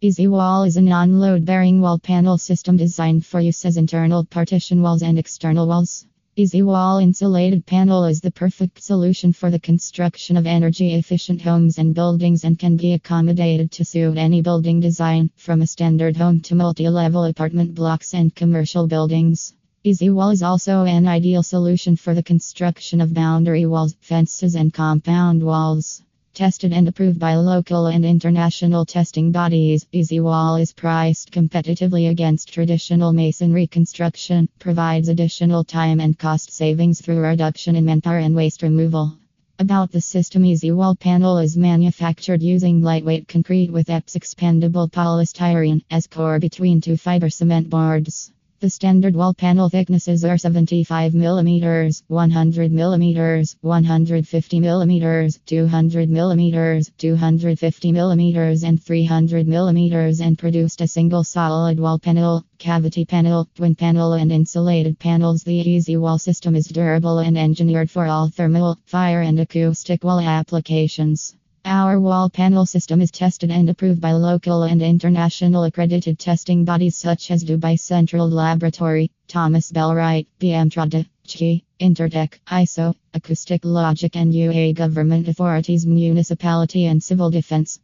Easy Wall is a non load bearing wall panel system designed for use as internal partition walls and external walls. Easy Wall insulated panel is the perfect solution for the construction of energy efficient homes and buildings and can be accommodated to suit any building design, from a standard home to multi level apartment blocks and commercial buildings. Easy Wall is also an ideal solution for the construction of boundary walls, fences, and compound walls. Tested and approved by local and international testing bodies, Easy Wall is priced competitively against traditional masonry construction, provides additional time and cost savings through reduction in manpower and waste removal. About the system Easy Wall panel is manufactured using lightweight concrete with EPS expandable polystyrene as core between two fiber cement boards. The standard wall panel thicknesses are 75 mm, 100 mm, 150 mm, 200 mm, 250 mm, and 300 mm, and produced a single solid wall panel, cavity panel, twin panel, and insulated panels. The Easy Wall system is durable and engineered for all thermal, fire, and acoustic wall applications. Our wall panel system is tested and approved by local and international accredited testing bodies such as Dubai Central Laboratory, Thomas Bell Wright, BM CHI, Intertek, ISO, Acoustic Logic, and UAE government authorities, municipality, and civil defense.